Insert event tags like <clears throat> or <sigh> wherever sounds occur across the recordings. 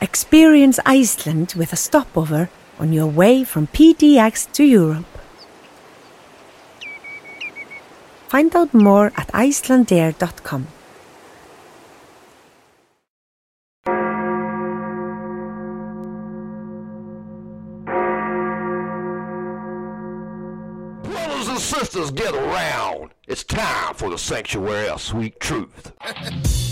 Experience Iceland with a stopover on your way from PDX to Europe. Find out more at icelandair.com. Brothers and sisters, get around. It's time for the Sanctuary of Sweet Truth. <laughs>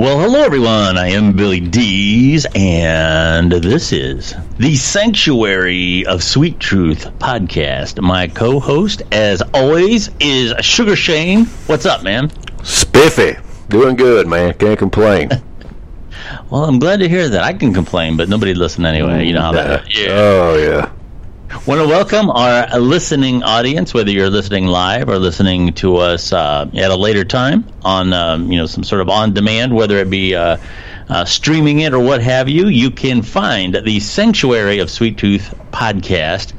Well, hello everyone. I am Billy Dees, and this is the Sanctuary of Sweet Truth podcast. My co-host, as always, is Sugar Shane. What's up, man? Spiffy. Doing good, man. Can't complain. <laughs> Well, I'm glad to hear that. I can complain, but nobody listen anyway. You know how that. <laughs> Yeah. Oh, yeah. Want to welcome our listening audience, whether you're listening live or listening to us uh, at a later time on, um, you know, some sort of on demand, whether it be uh, uh, streaming it or what have you. You can find the Sanctuary of Sweet Truth podcast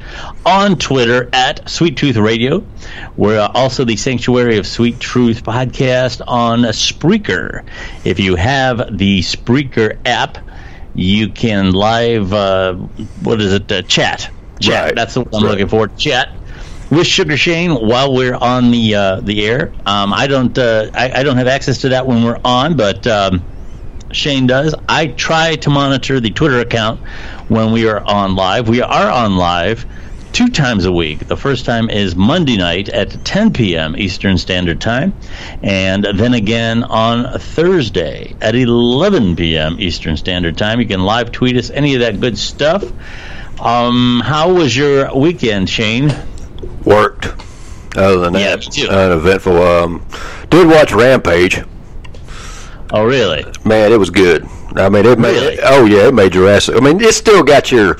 on Twitter at Sweet Tooth Radio. We're also the Sanctuary of Sweet Truth podcast on Spreaker. If you have the Spreaker app, you can live, uh, what is it, uh, chat chat. Right. That's the one I'm Right. looking for. Chat with Sugar Shane while we're on the uh, the air. Um, I don't uh, I, I don't have access to that when we're on, but um, Shane does. I try to monitor the Twitter account when we are on live. We are on live two times a week. The first time is Monday night at 10 p.m. Eastern Standard Time, and then again on Thursday at 11 p.m. Eastern Standard Time. You can live tweet us any of that good stuff. Um, how was your weekend, Shane? Worked. Other than Yeah, that, too. uneventful. Um, did watch Rampage. Oh, really? Man, it was good. I mean, it made. Really? Oh yeah, it made Jurassic. I mean, it still got your,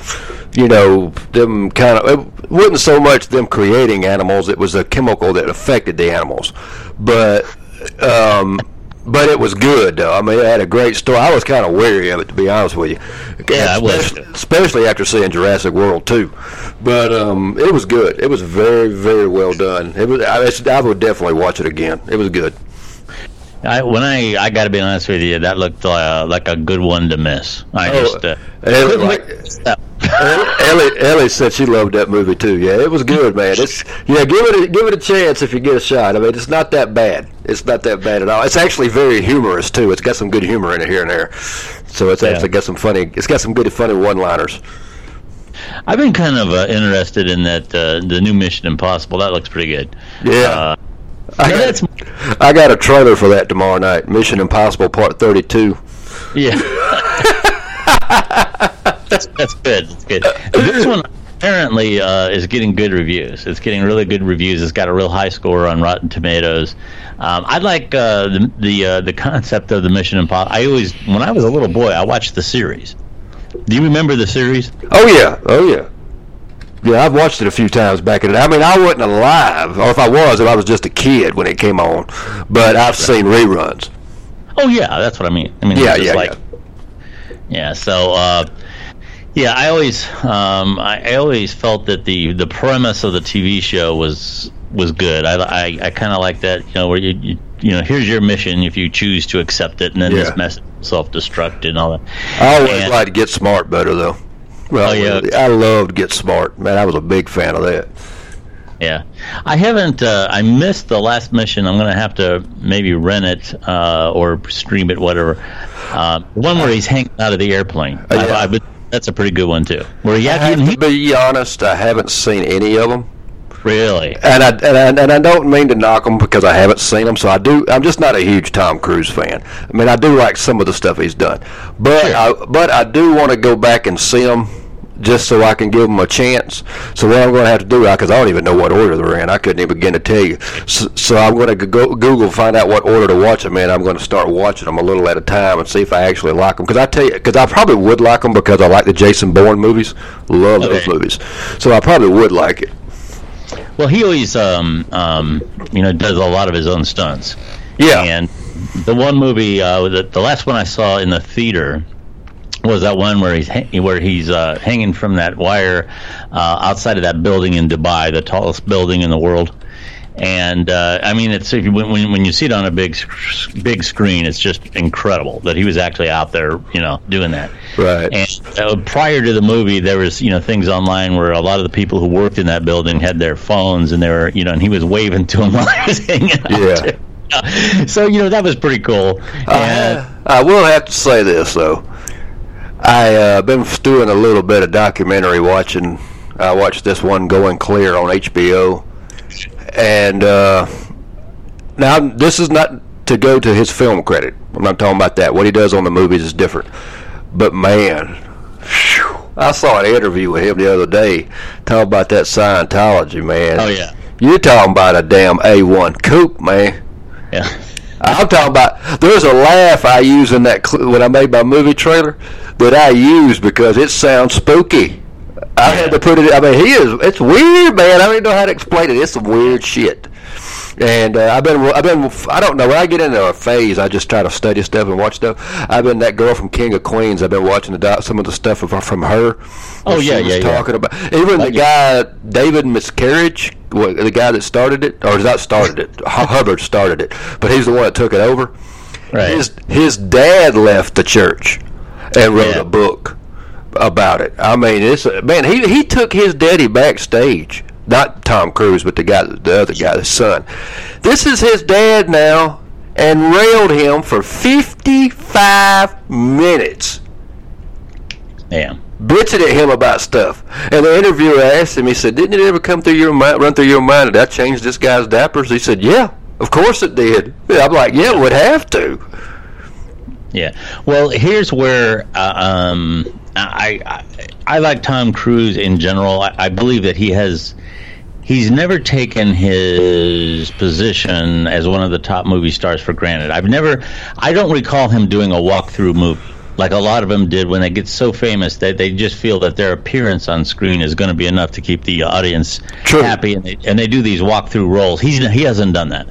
you know, them kind of. It wasn't so much them creating animals; it was a chemical that affected the animals. But, um, but it was good. Though. I mean, it had a great story. I was kind of wary of it, to be honest with you. Yeah, I was. especially, especially after seeing Jurassic World two. But um, it was good. It was very, very well done. It was. I, I would definitely watch it again. It was good. I, when I I got to be honest with you, that looked uh, like a good one to miss. I Oh, just uh, it like- that. Ellie, Ellie said she loved that movie too. Yeah, it was good, man. It's yeah, give it a, give it a chance if you get a shot. I mean, it's not that bad. It's not that bad at all. It's actually very humorous too. It's got some good humor in it here and there. So it's actually got some funny. It's got some good funny one-liners. I've been kind of uh, interested in that uh, the new Mission Impossible. That looks pretty good. Yeah. Uh, I got, that's I got a trailer for that tomorrow night. Mission Impossible Part Thirty-two. yeah. <laughs> that's that's good. That's good. This one apparently uh, is getting good reviews. It's getting really good reviews. It's got a real high score on Rotten Tomatoes. Um, I like uh, the the uh, the concept of the Mission Impossible. I always, when I was a little boy, I watched the series. Do you remember the series? Oh yeah, oh yeah. Yeah, I've watched it a few times back in the I mean, I wasn't alive, or if I was, if I was just a kid when it came on. But I've seen reruns. Oh yeah, that's what I mean. I mean, Yeah, it's just yeah, yeah. So, uh, yeah, I always, um, I, I always felt that the the premise of the TV show was was good. I I, I kind of like that. You know, where you, you you know, here's your mission if you choose to accept it, and then Yeah. this mess self destruct and all that. I always And- liked Get Smart better though. Well, Oh, yeah. I loved Get Smart. Man, I was a big fan of that. Yeah, I haven't. Uh, I missed the last mission. I'm gonna have to maybe rent it uh, or stream it, whatever. Uh, one where he's hanging out of the airplane. Uh, yeah. I've been that's a pretty good one too. Where he, I have he, to be honest, I haven't seen any of them. really, And I, and I and I don't mean to knock them because I haven't seen them. So I do. I'm just not a huge Tom Cruise fan. I mean, I do like some of the stuff he's done, but Sure. I, but I do want to go back and see them just so I can give them a chance. So what I'm going to have to do, because I don't even know what order they're in. I couldn't even begin to tell you. So, so I'm going to go Google find out what order to watch them in. I'm going to start watching them a little at a time and see if I actually like them. Because I tell you, because I probably would like them because I like the Jason Bourne movies. Love those movies. So I probably would like it. well, he always um um you know does a lot of his own stunts. Yeah. And the one movie, uh, the, the last one I saw in the theater was that one where he's ha- where he's uh, hanging from that wire uh, outside of that building in Dubai, the tallest building in the world. And uh, I mean, it's if you, when when when you see it on a big big screen, it's just incredible that he was actually out there, you know, doing that. Right. And uh, prior to the movie, there was you know things online where a lot of the people who worked in that building had their phones, and they were you know, and he was waving to them <laughs> while he was hanging out. Yeah. there. So you know that was pretty cool. And, Uh, I will have to say this though. I uh, been doing a little bit of documentary watching. I watched this one going clear on HBO, and uh, now this is not to go to his film credit. I'm not talking about that. What he does on the movies is different. But man, phew, I saw an interview with him the other day talking about that Scientology man. Oh, yeah. you're talking about a damn A1 coop, man. yeah. I'm talking about. There's a laugh I use in that cl- when I made my movie trailer that I use because it sounds spooky. I had to put it. I mean, he is. It's weird, man. I don't even know how to explain it. It's some weird shit. And uh, I've been, I've been, I don't know. When I get into a phase, I just try to study stuff and watch stuff. I've been that girl from King of Queens. I've been watching the some of the stuff of, from her. Oh, yeah, she was yeah, yeah. talking about even the guy David Miscavige, what, the guy that started it, or not started it, <laughs> Hubbard started it, but he's the one that took it over. Right. His his dad left the church and wrote Yeah. a book about it. I mean, it's man. He he took his daddy backstage. Not Tom Cruise, but the guy, the other guy, the son. This is his dad now, and railed him for fifty-five minutes Yeah. Bitching at him about stuff. And the interviewer asked him, he said, Didn't it ever come through your mind, run through your mind that I changed this guy's diapers? He said, Yeah, of course it did. I'm like, Yeah, it would have to. Yeah. Well, here's where uh, um, I, I I like Tom Cruise in general. I, I believe that he has he's never taken his position as one of the top movie stars for granted. I've never I don't recall him doing a walkthrough movie like a lot of them did when they get so famous that they just feel that their appearance on screen is going to be enough to keep the audience True. happy and they, and they do these walkthrough roles. He's he hasn't done that.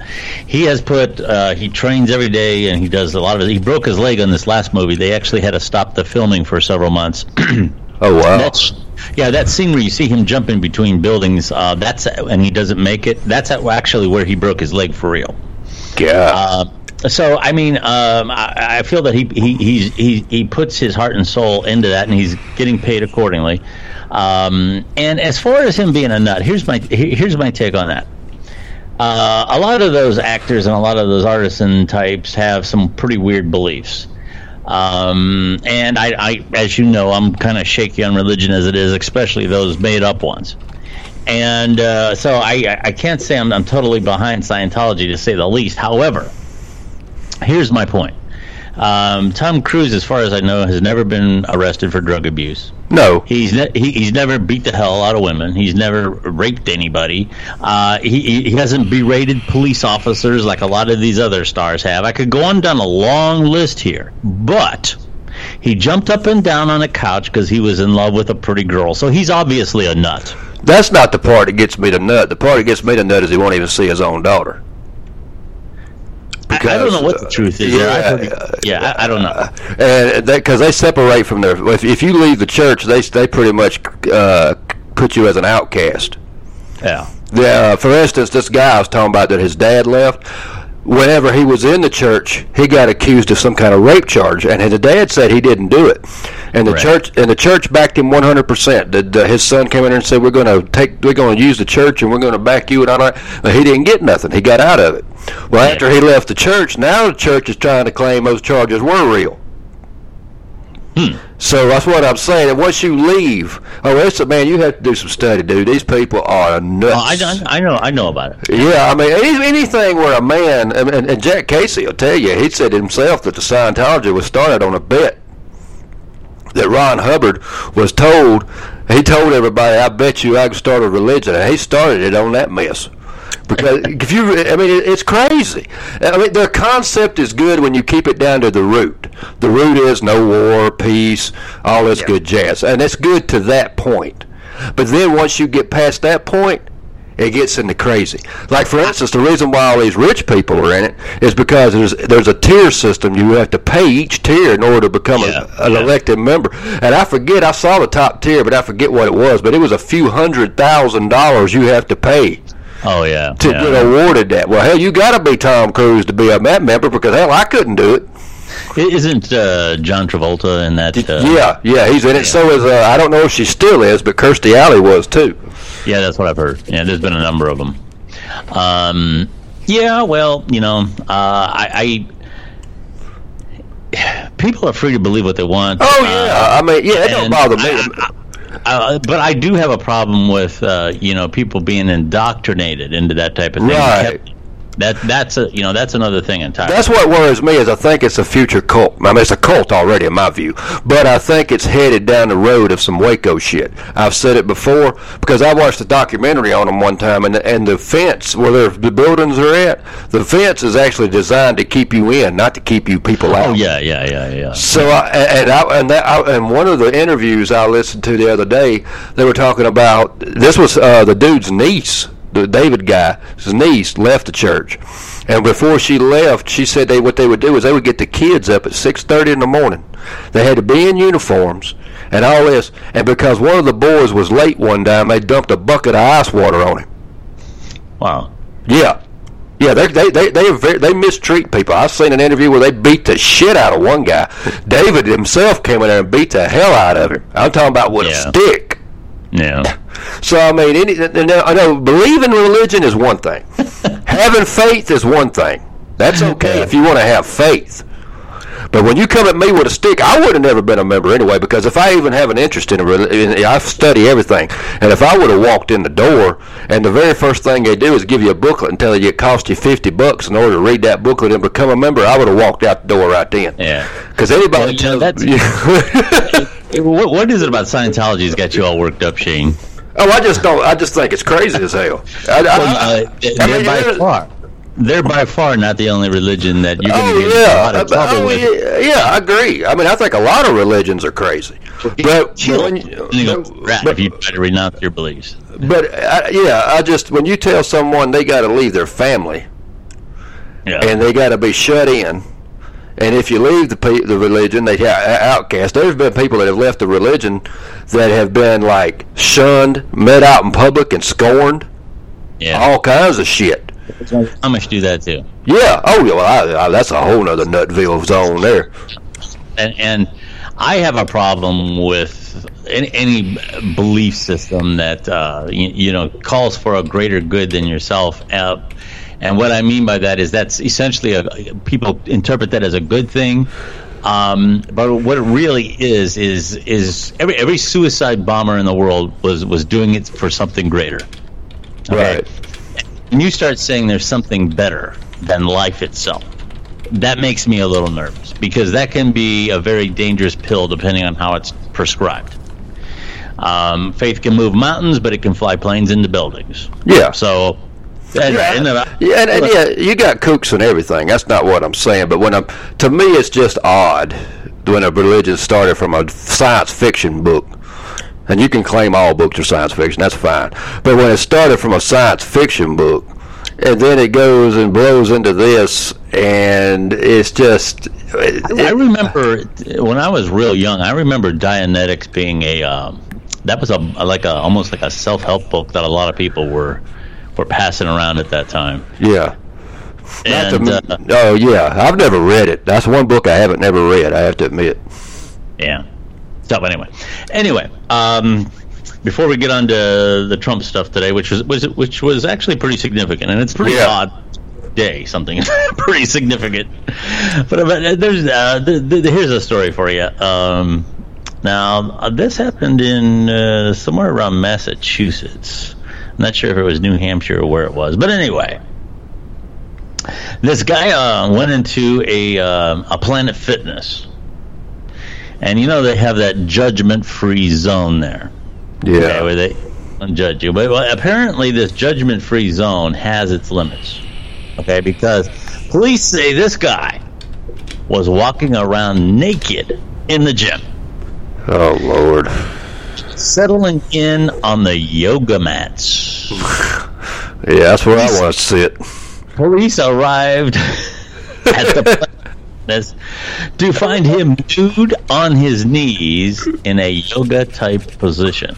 He has put uh, he trains every day and he does a lot of it. He broke his leg on this last movie. They actually had to stop the filming for several months. <clears throat> Oh, wow. Yeah, that scene where you see him jumping between buildings. Uh, that's and he doesn't make it. That's actually where he broke his leg for real. God. Uh, so I mean, um, I, I feel that he he he he puts his heart and soul into that, and he's getting paid accordingly. Um, and as far as him being a nut, here's my here's my take on that. Uh, a lot of those actors and a lot of those artisan types have some pretty weird beliefs. Um, and I, I, as you know, I'm kind of shaky on religion as it is, especially those made up ones. And uh, so I, I can't say I'm, I'm totally behind Scientology to say the least. However, here's my point. Um, Tom Cruise, as far as I know, has never been arrested for drug abuse. no. He's ne- he, he's never beat the hell out of women. He's never raped anybody. Uh, he he he hasn't berated police officers like a lot of these other stars have. I could go on down a long list here, but he jumped up and down on a couch because he was in love with a pretty girl. So he's obviously a nut. That's not the part that gets me to nut. The part that gets me to nut is he won't even see his own daughter. I, I don't know what the truth is. there. I've heard- uh, yeah, I, I don't know. and because they separate from their if, if you leave the church they they pretty much uh, put you as an outcast Yeah. the, uh, for instance this guy I was talking about that his dad left whenever he was in the church he got accused of some kind of rape charge and his dad said he didn't do it and the Right. church and the church backed him 100% the, the, his son came in there and said we're going to take we're going to use the church and we're going to back you and all that but he didn't get nothing he got out of it well Yeah. after he left the church now the church is trying to claim those charges were real hmm. So that's what I'm saying. And once you leave, oh, it's a man. You have to do some study, dude. These people are nuts. Oh, I, I know, I know about it. Yeah, I mean anything where a man and, and, and Jack Casey will tell you, he said himself that the Scientology was started on a bet that Ron Hubbard was told. He told everybody, "I bet you I can start a religion," and he started it on that mess. Because if you, I mean, it's crazy. I mean, their concept is good when you keep it down to the root. The root is no war, peace, all this good jazz, and it's good to that point. But then once you get past that point, it gets into crazy. Like for instance, the reason why all these rich people are in it is because there's there's a tier system. You have to pay each tier in order to become Yeah, a, an yeah. elected member. And I forget, I saw the top tier, but I forget what it was. But it was a few hundred thousand dollars you have to pay Oh yeah, to yeah. get awarded that. Well, hell, you got to be Tom Cruise to be a Met member because hell, I couldn't do it. Isn't uh, John Travolta in that? Uh, yeah, yeah, he's in it. So is uh, I don't know if she still is, but Kirstie Alley was too. Yeah, that's what I've heard. Yeah, there's been a number of them. Um, yeah, well, you know, uh, I, I <sighs> people are free to believe what they want. Oh Uh, yeah, I mean, yeah, it don't bother me. I- uh, but I do have a problem with uh, you know people being indoctrinated into that type of thing. Right. That that's a you know that's another thing entirely. That's what worries me is I think it's a future cult. I mean, it's a cult already in my view, but I think it's headed down the road of some Waco shit. I've said it before because I watched a documentary on them one time, and the, and the fence where the buildings are at, the fence is actually designed to keep you in, not to keep you people out. oh yeah, yeah, yeah, yeah. So I, and I, and that I, and one of the interviews I listened to the other day, they were talking about this was uh, the dude's niece, the David guy, his niece left the church, and before she left, she said they what they would do is they would get the kids up at six thirty in the morning. They had to be in uniforms and all this, and because one of the boys was late one time, they dumped a bucket of ice water on him. Wow. Yeah. Yeah, they they they they, very, they mistreat people. I've seen an interview where they beat the shit out of one guy. David himself came in there and beat the hell out of him. I'm talking about with Yeah. a stick. Yeah. <laughs> So I mean, any, I know believing religion is one thing. <laughs> Having faith is one thing. That's <laughs> okay if you want to have faith. But when you come at me with a stick, I would have never been a member anyway. Because if I even have an interest in a religion, I study everything. And if I would have walked in the door, and the very first thing they do is give you a booklet and tell you it costs you fifty bucks in order to read that booklet and become a member, I would have walked out the door right then. Yeah. Because anybody Well, you know, tells that's- What, what is it about Scientology's got you all worked up, Shane? oh, I just don't. I just think it's crazy as hell. I, I, Well, I- uh, they're mean, by far, they're by far not the only religion that you're going to Oh get in a lot of trouble with. yeah, yeah, I agree. I mean, I think a lot of religions are crazy, but but, when you- but- if you try to renounce your beliefs. but, uh, yeah, I just when you tell someone they got to leave their family Yeah. and they got to be shut in, and if you leave the pe- the religion, they outcast. There's been people that have left the religion that have been like shunned, met out in public, and scorned, yeah. all kinds of shit. Amish do that too. Yeah. Oh, yeah. Well, I, I, that's a whole other Nutville zone there. and and I have a problem with any, any belief system that uh, you, you know calls for a greater good than yourself. Uh, and what I mean by that is that's essentially a people interpret that as a good thing. Um, but what it really is is is every every suicide bomber in the world was was doing it for something greater. Okay? Right. When you start saying there's something better than life itself, that makes me a little nervous because that can be a very dangerous pill depending on how it's prescribed. Um, faith can move mountains, but it can fly planes into buildings. Yeah. So, and- and, uh, Yeah, and, and yeah, you got kooks and everything. That's not what I'm saying. But when I'm, to me, it's just odd when a religion started from a science fiction book. And you can claim all books are science fiction. That's fine. But when it started from a science fiction book, and then it goes and blows into this, and it's just. I remember when I was real young. I remember Dianetics being a um, that was a like a almost like a self help book that a lot of people were were passing around at that time. Yeah. And to- uh, oh yeah, I've never read it. That's one book I haven't never read. I have to admit. Yeah. So anyway, anyway, um, before we get on to the Trump stuff today, which was, was which was actually pretty significant, and it's pretty Yeah. odd day, something <laughs> pretty significant. But, but there's uh, the, the, here's a story for you. Um, Now, uh, this happened in uh, somewhere around Massachusetts. I'm not sure if it was New Hampshire or where it was, but anyway, this guy uh, went into a uh, a Planet Fitness, and you know they have that judgment-free zone there. Yeah. Okay, where they don't judge you. But well, apparently, this judgment free zone has its limits. Okay, because police say this guy was walking around naked in the gym, Oh Lord. Settling in on the yoga mats. <laughs> Yeah, that's where I want to sit. Police arrived <laughs> at the place to find him nude on his knees in a yoga type position.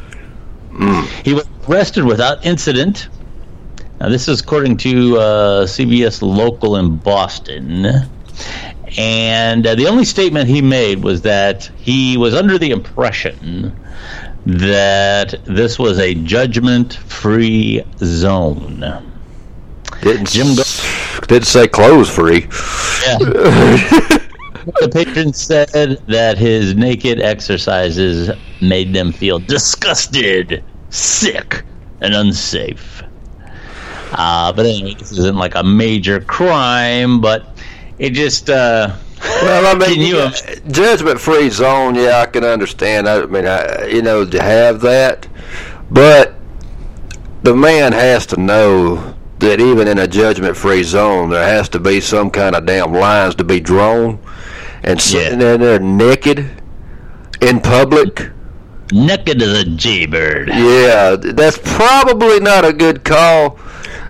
He was arrested without incident. Now, this is according to uh, CBS Local in Boston. And uh, the only statement he made was that he was under the impression that this was a judgment free zone. Didn't Jim s- didn't say clothes free. Yeah. <laughs> the patron said that his naked exercises made them feel disgusted, sick, and unsafe. Uh, but anyway, this isn't like a major crime, but it just. Uh, Well, I mean, you- um, judgment free zone. Yeah, I can understand. I mean, I, you know, to have that, but the man has to know that even in a judgment free zone, there has to be some kind of damn lines to be drawn. And sitting Yeah. in there naked in public, naked as a jaybird. yeah, that's probably not a good call.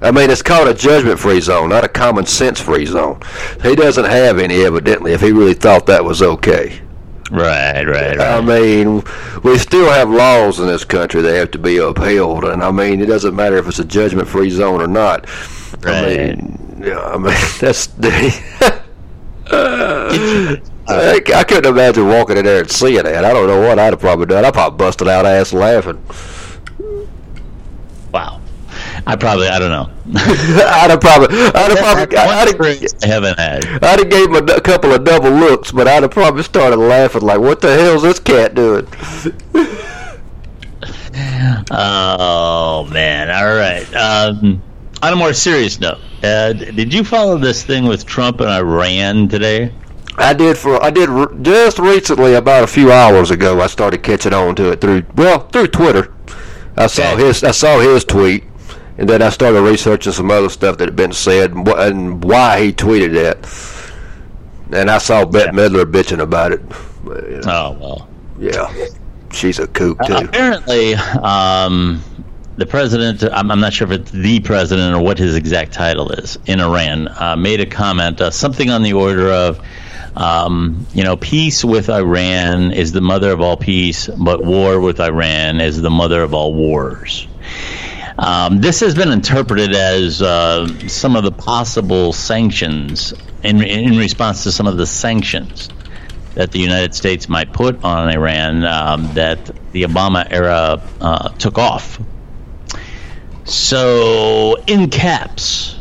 I mean, it's called a judgment free zone, not a common sense free zone. He doesn't have any, evidently, if he really thought that was okay. Right, right, I mean, we still have laws in this country that have to be upheld, and I mean, it doesn't matter if it's a judgment-free zone or not. I mean, yeah, I mean, <laughs> that's. <laughs> I, I couldn't imagine walking in there and seeing that. I don't know what I'd have probably done. I'd probably busted out ass laughing. Wow. I probably, I don't know. <laughs> I'd have probably, I'd have probably, I'd have, I haven't had. I'd have gave him a, couple of double looks, but I'd have probably started laughing like, "What the hell's this cat doing?" <laughs> Oh man! All right. Um, on a more serious note, uh, did you follow this thing with Trump and Iran today? I did for I did r- just recently about a few hours ago. I started catching on to it through well through Twitter. I saw his I saw his tweet, and then I started researching some other stuff that had been said and, wh- and why he tweeted that. And I saw Bette Midler bitching about it. But, you know, Oh well. yeah, she's a kook Uh, too. apparently, um, the president, I'm, I'm not sure if it's the president or what his exact title is in Iran, uh, made a comment, uh, something on the order of, um, you know, peace with Iran is the mother of all peace, but war with Iran is the mother of all wars. Um, this has been interpreted as uh, some of the possible sanctions in, in response to some of the sanctions that the United States might put on Iran um, that the Obama era uh, took off. So, in caps,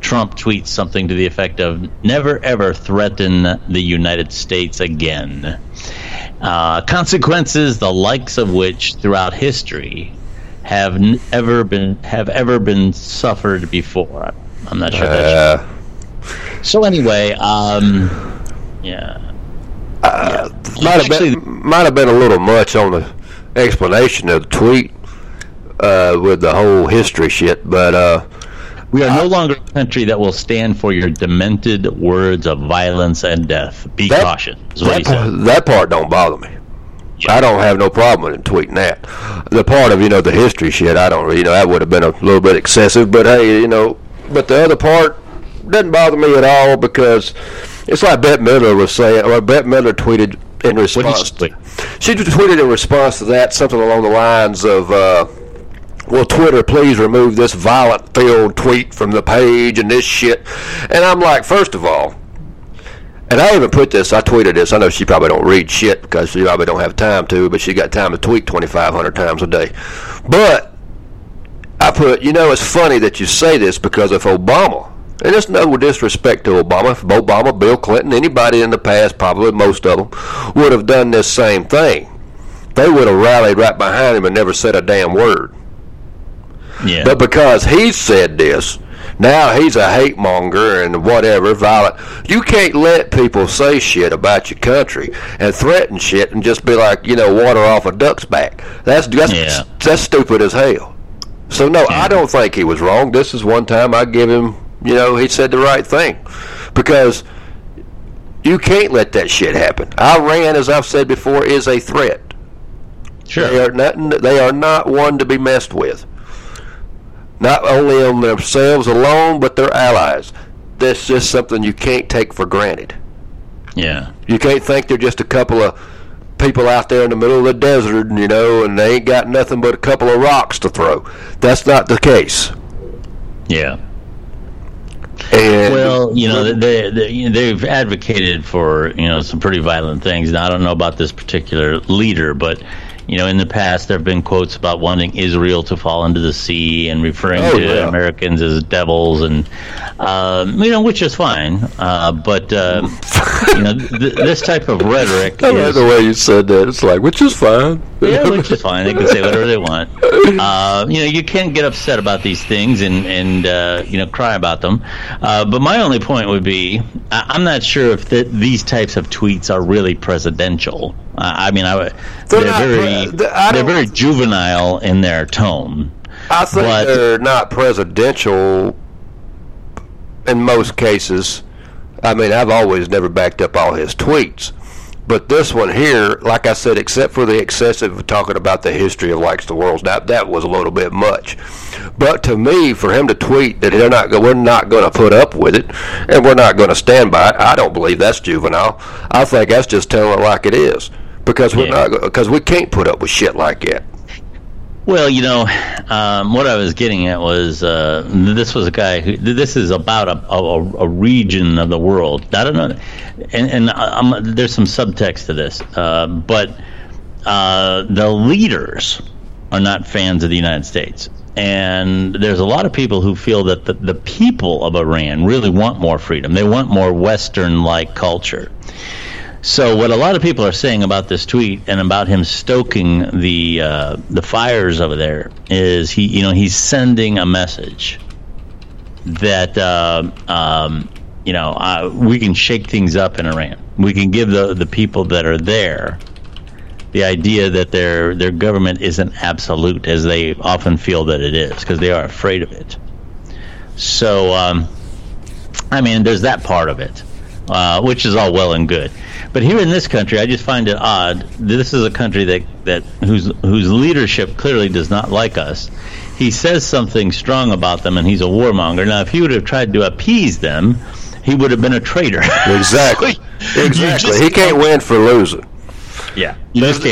Trump tweets something to the effect of never ever threaten the United States again. Uh, consequences the likes of which throughout history have n- ever been have ever been suffered before. I'm not sure that's Uh, so anyway, um, yeah. might have been might have been a little much on the explanation of the tweet uh, with the whole history shit, but uh, We are no longer a country that will stand for your demented words of violence and death. Be That- cautious, is what that, that part don't bother me. I don't have no problem with him tweeting that. The part of you know the history shit, I don't. You know that would have been a little bit excessive, but hey, you know, but the other part doesn't bother me at all because it's like Bette Midler was saying, or Bette Midler tweeted in response. she? She tweeted in response to that something along the lines of, uh, "Will Twitter please remove this violent-filled tweet from the page and this shit?" And I'm like, first of all, and I even put this. I tweeted this. I know she probably don't read shit because she probably don't have time to, but she got time to tweet 2,500 times a day. But I put, you know, it's funny that you say this because if Obama, and it's no disrespect to Obama, if Obama, Bill Clinton, anybody in the past, probably most of them, would have done this same thing. they would have rallied right behind him and never said a damn word. Yeah. But because he said this, now he's a hate monger and whatever, violent. You can't let people say shit about your country and threaten shit and just be like, you know, water off a duck's back. That's that's Yeah. that's stupid as hell. So no, I don't think he was wrong. This is one time I give him, you know, he said the right thing, because you can't let that shit happen. Iran, as I've said before, is a threat. Sure. They are not. They are not one to be messed with. Not only on themselves alone, but their allies. That's just something you can't take for granted. Yeah. You can't think they're just a couple of people out there in the middle of the desert, you know, and they ain't got nothing but a couple of rocks to throw. That's not the case. Yeah. And Well, you know, they, they you know, they've advocated for you know some pretty violent things. Now, I don't know about this particular leader, but you know, in the past there have been quotes about wanting Israel to fall into the sea and referring Oh, to yeah. Americans as devils, and um, you know, which is fine. Uh, but uh, you know, th- this type of rhetoric <laughs> I like is the way you said that. It's like, which is fine. yeah, which is fine. They can say whatever they want. <laughs> Uh, you know, you can't get upset about these things and and uh, you know cry about them. Uh, but my only point would be, I- I'm not sure if th- these types of tweets are really presidential. I mean, I, They're they're, not very pre- they- I they're very juvenile in their tone. I think But- they're not presidential in most cases. I mean, I've always never backed up all his tweets. But this one here, like I said, except for the excessive talking about the history of likes the worlds, that that was a little bit much. But to me, for him to tweet that they're not, we're not going to put up with it, and we're not going to stand by it, I don't believe that's juvenile. I think that's just telling it like it is, because we're Yeah. not, because we can't put up with shit like that. Well, you know, um, what I was getting at was uh, this was a guy who this is about a, a, a region of the world. I don't know, and, and I'm, there's some subtext to this, uh, but uh, the leaders are not fans of the United States. And there's a lot of people who feel that the, the people of Iran really want more freedom. They want more Western like culture. So what a lot of people are saying about this tweet and about him stoking the uh, the fires over there is he you know he's sending a message that uh, um, you know uh, we can shake things up in Iran. We can give the the people that are there the idea that their their government isn't absolute as they often feel that it is because they are afraid of it. So um, I mean, there's that part of it, uh, which is all well and good. But here in this country, I just find it odd. This is a country that, that whose whose leadership clearly does not like us. He says something strong about them, and he's a warmonger. Now, if he would have tried to appease them, he would have been a traitor. Exactly. <laughs> Exactly. just He can't win for losing. Yeah, you just.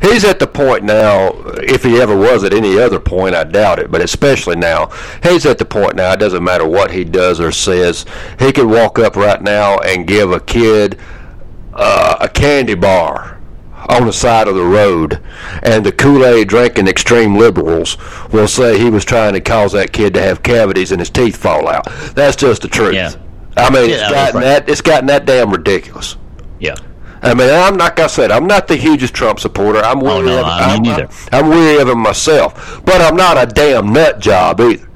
He's at the point now, if he ever was at any other point, I doubt it, but especially now, he's at the point now, it doesn't matter what he does or says. He could walk up right now and give a kid uh, a candy bar on the side of the road, and the Kool Aid drinking extreme liberals will say he was trying to cause that kid to have cavities and his teeth fall out. That's just the truth. Yeah. I mean, Yeah, it's that's gotten right. that it's gotten that damn ridiculous. Yeah. I mean, I'm like I said, I'm not the hugest Trump supporter. I'm oh, weary Oh, no, of I'm, neither. I'm weary of him myself, but I'm not a damn nut job either.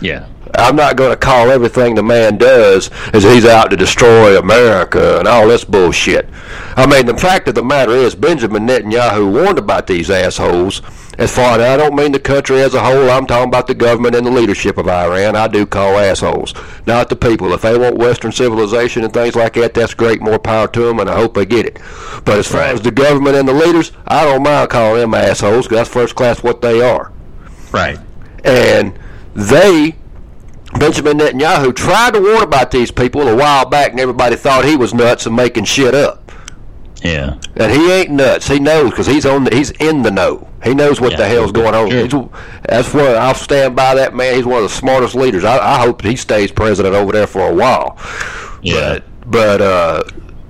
Yeah. I'm not going to call everything the man does as he's out to destroy America and all this bullshit. I mean, the fact of the matter is, Benjamin Netanyahu warned about these assholes. As far as I don't mean the country as a whole, I'm talking about the government and the leadership of Iran. I do call assholes, not the people. If they want Western civilization and things like that, that's great. More power to them, and I hope they get it. But as far as the government and the leaders, I don't mind calling them assholes because that's first class what they are Right. and they Benjamin Netanyahu tried to warn about these people a while back, and everybody thought he was nuts and making shit up. Yeah. And he ain't nuts. He knows because he's on. The, he's in the know. He knows what Yeah, the hell's going on. sure. He's, that's one. I'll stand by that man. He's one of the smartest leaders. I, I hope he stays president over there for a while. Yeah. But but uh,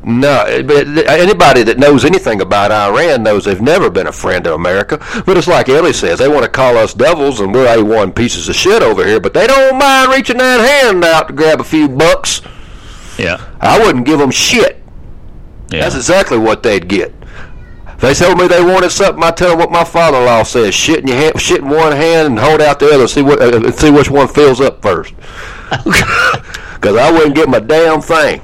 no. But anybody that knows anything about Iran knows they've never been a friend of America. But it's like Ellie says, they want to call us devils, and we're a one pieces of shit over here. But they don't mind reaching that hand out to grab a few bucks. Yeah. I wouldn't give them shit. Yeah. That's exactly what they'd get. they told me they wanted something, I tell them what my father-in-law says: shit in your hand, shit in one hand, and hold out the other. See what, uh, see which one fills up first. <laughs> Because I wouldn't get my damn thing.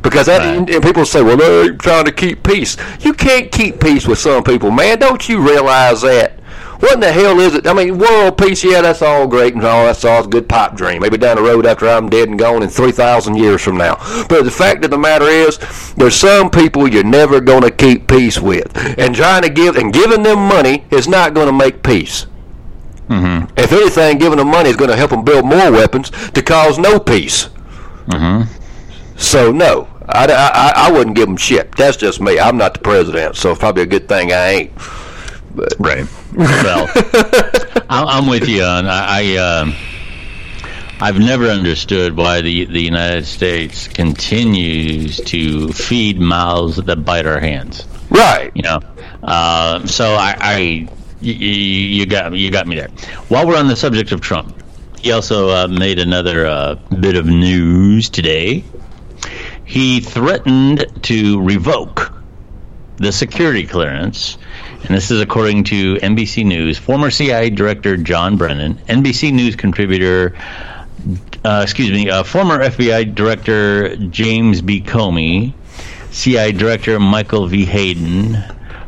Because that, Right. and people say, well, they're trying to keep peace. You can't keep peace with some people, man. Don't you realize that? What in the hell is it? I mean, world peace, yeah, that's all great and all. That's all a good pipe dream. Maybe down the road after I'm dead and gone in 3,000 years from now. But the fact of the matter is, there's some people you're never going to keep peace with. And trying to give, and giving them money is not going to make peace. Mm-hmm. If anything, giving them money is going to help them build more weapons to cause no peace. Mm-hmm. So no, I, I, I wouldn't give them shit. That's just me. I'm not the president, so it's probably a good thing I ain't. Right. Well, <laughs> I'm with you on. I, um, I've never understood why the the United States continues to feed mouths that bite our hands. Right. You know. Uh, so I, I y- y- you got you got me there. While we're on the subject of Trump, he also uh, made another uh, bit of news today. He threatened to revoke the security clearance, and this is according to NBC News. Former CIA Director John Brennan, NBC News contributor, uh, excuse me, uh, former FBI Director James B. Comey, CIA Director Michael V. Hayden,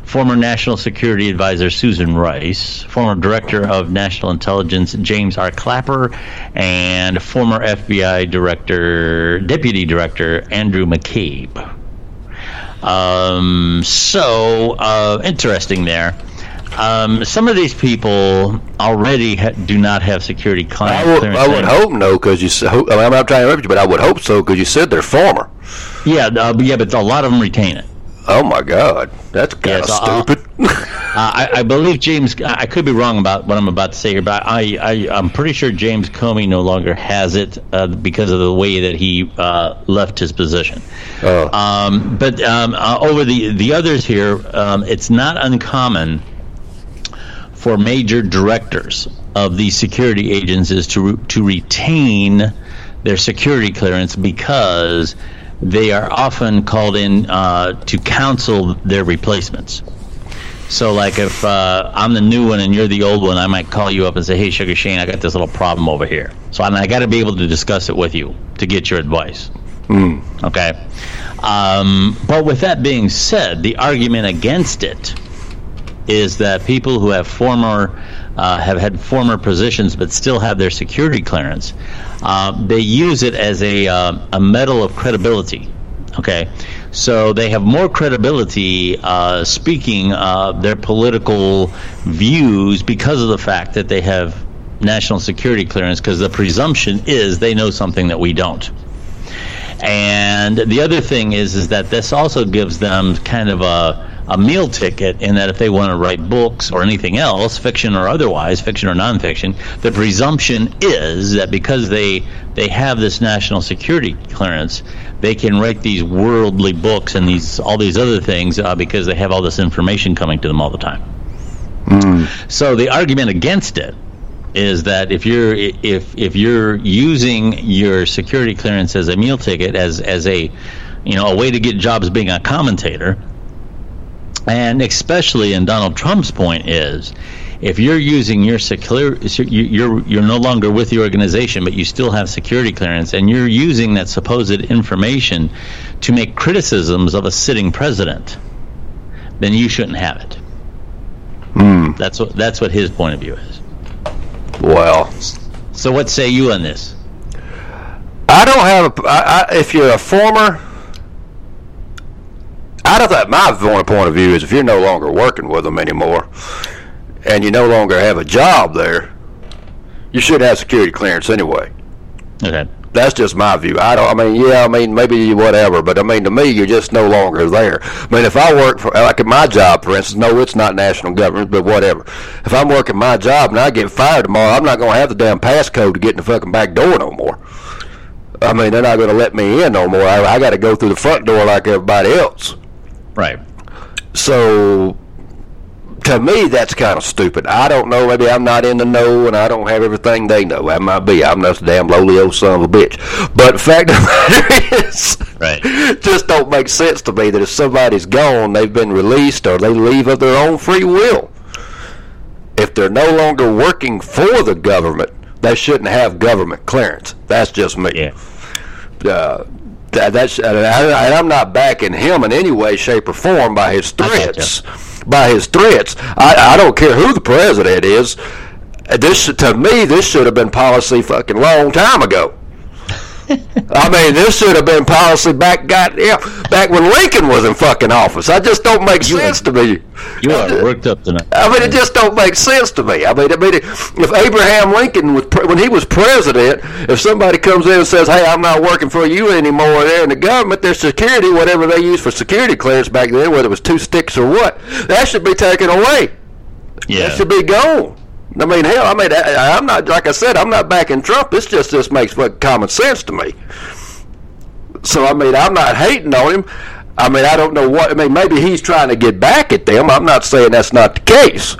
former National Security Advisor Susan Rice, former Director of National Intelligence James R. Clapper, and former FBI Director, Deputy Director Andrew McCabe. Um, so uh, interesting there. Um, some of these people already ha- do not have security I clearance. would, I would hope no, because you. I mean, I'm not trying to interrupt you, but I would hope so, because you said they're former. Yeah, uh, yeah, but a lot of them retain it. Oh my God, that's kind of uh, stupid. <laughs> Uh, I, I believe James. I could be wrong about what I'm about to say here, but I, I I'm pretty sure James Comey no longer has it uh, because of the way that he uh, left his position. Oh. Um, but um, uh, over the the others here, um, it's not uncommon for major directors of these security agencies to to retain their security clearance because they are often called in uh, to counsel their replacements. So, like, if uh, I'm the new one and you're the old one, I might call you up and say, "Hey, Sugar Shane, I got this little problem over here." So, and I got to be able to discuss it with you to get your advice. Okay. Um, but with that being said, the argument against it is that people who have former uh, have had former positions but still have their security clearance, uh, they use it as a uh, a medal of credibility. Okay, so they have more credibility uh, speaking uh, their political views because of the fact that they have national security clearance. Because the presumption is they know something that we don't. And the other thing is, is that this also gives them kind of a, a meal ticket in that if they want to write books or anything else, fiction or otherwise, fiction or nonfiction, the presumption is that because they they have this national security clearance, they can write these worldly books and these all these other things uh, because they have all this information coming to them all the time. So the argument against it is that if you're if if you're using your security clearance as a meal ticket as as a you know a way to get jobs being a commentator and especially in Donald Trump's point is if you're using your security, you're you're no longer with the organization but you still have security clearance and you're using that supposed information to make criticisms of a sitting president then you shouldn't have it hmm. that's what that's what his point of view is well, so what say you on this? I don't have a. I, I, if you're a former, I don't think my point of view is if you're no longer working with them anymore, and you no longer have a job there, you should have security clearance anyway. Okay. That's just my view. I don't. I mean, yeah. I mean, maybe whatever, but I mean, to me, you're just no longer there. I mean, if I work for like at my job, for instance, no, it's not national government, but whatever. If I'm working my job and I get fired tomorrow, I'm not going to have the damn passcode to get in the fucking back door no more. I mean, they're not going to let me in no more. I, I got to go through the front door like everybody else. Right. So, to me, that's kind of stupid. I don't know. Maybe I'm not in the know, and I don't have everything they know. I might be. I'm just a damn lowly old son of a bitch. But the fact of the <laughs> matter is, Right. just don't make sense to me that if somebody's gone, they've been released, or they leave of their own free will. If they're no longer working for the government, they shouldn't have government clearance. That's just me. Yeah. Uh, that, that's uh, and, I, and I'm not backing him in any way, shape, or form by his threats. By his threats, I, I don't care who the president is. This to me, this should have been policy fucking long time ago. I mean, this should have been policy back, got yeah, back when Lincoln was in fucking office. I just don't make sense to me. You are worked up tonight. I mean, it just don't make sense to me. I mean, I mean, if Abraham Lincoln was pre- when he was president, if somebody comes in and says, "Hey, I'm not working for you anymore," there in the government, their security, whatever they used for security clearance back then, whether it was two sticks or what, that should be taken away. Yeah. That should be gone. I mean, hell, I mean, I, I'm not like I said, I'm not backing Trump. This just just makes common sense to me. So I mean, I'm not hating on him. I mean, I don't know what. I mean, maybe he's trying to get back at them. I'm not saying that's not the case.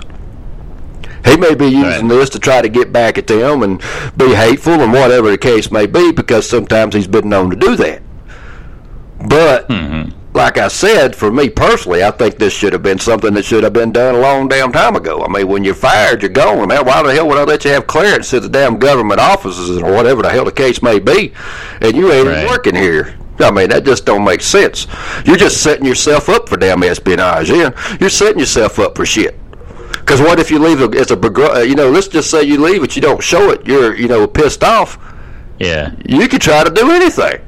He may be using Right. this to try to get back at them and be hateful and whatever the case may be, because sometimes he's been known to do that. But mm-hmm. Like I said, for me personally, I think this should have been something that should have been done a long damn time ago. I mean, when you're fired, you're gone. Man, why the hell would I let you have clearance to the damn government offices or whatever the hell the case may be, and you ain't Right. working here? I mean, that just don't make sense. You're just setting yourself up for damn espionage. Yeah, you're setting yourself up for shit. Because what if you leave? A, it's a begr- uh, you know. Let's just say you leave, but you don't show it. You're you know pissed off. Yeah. You could try to do anything.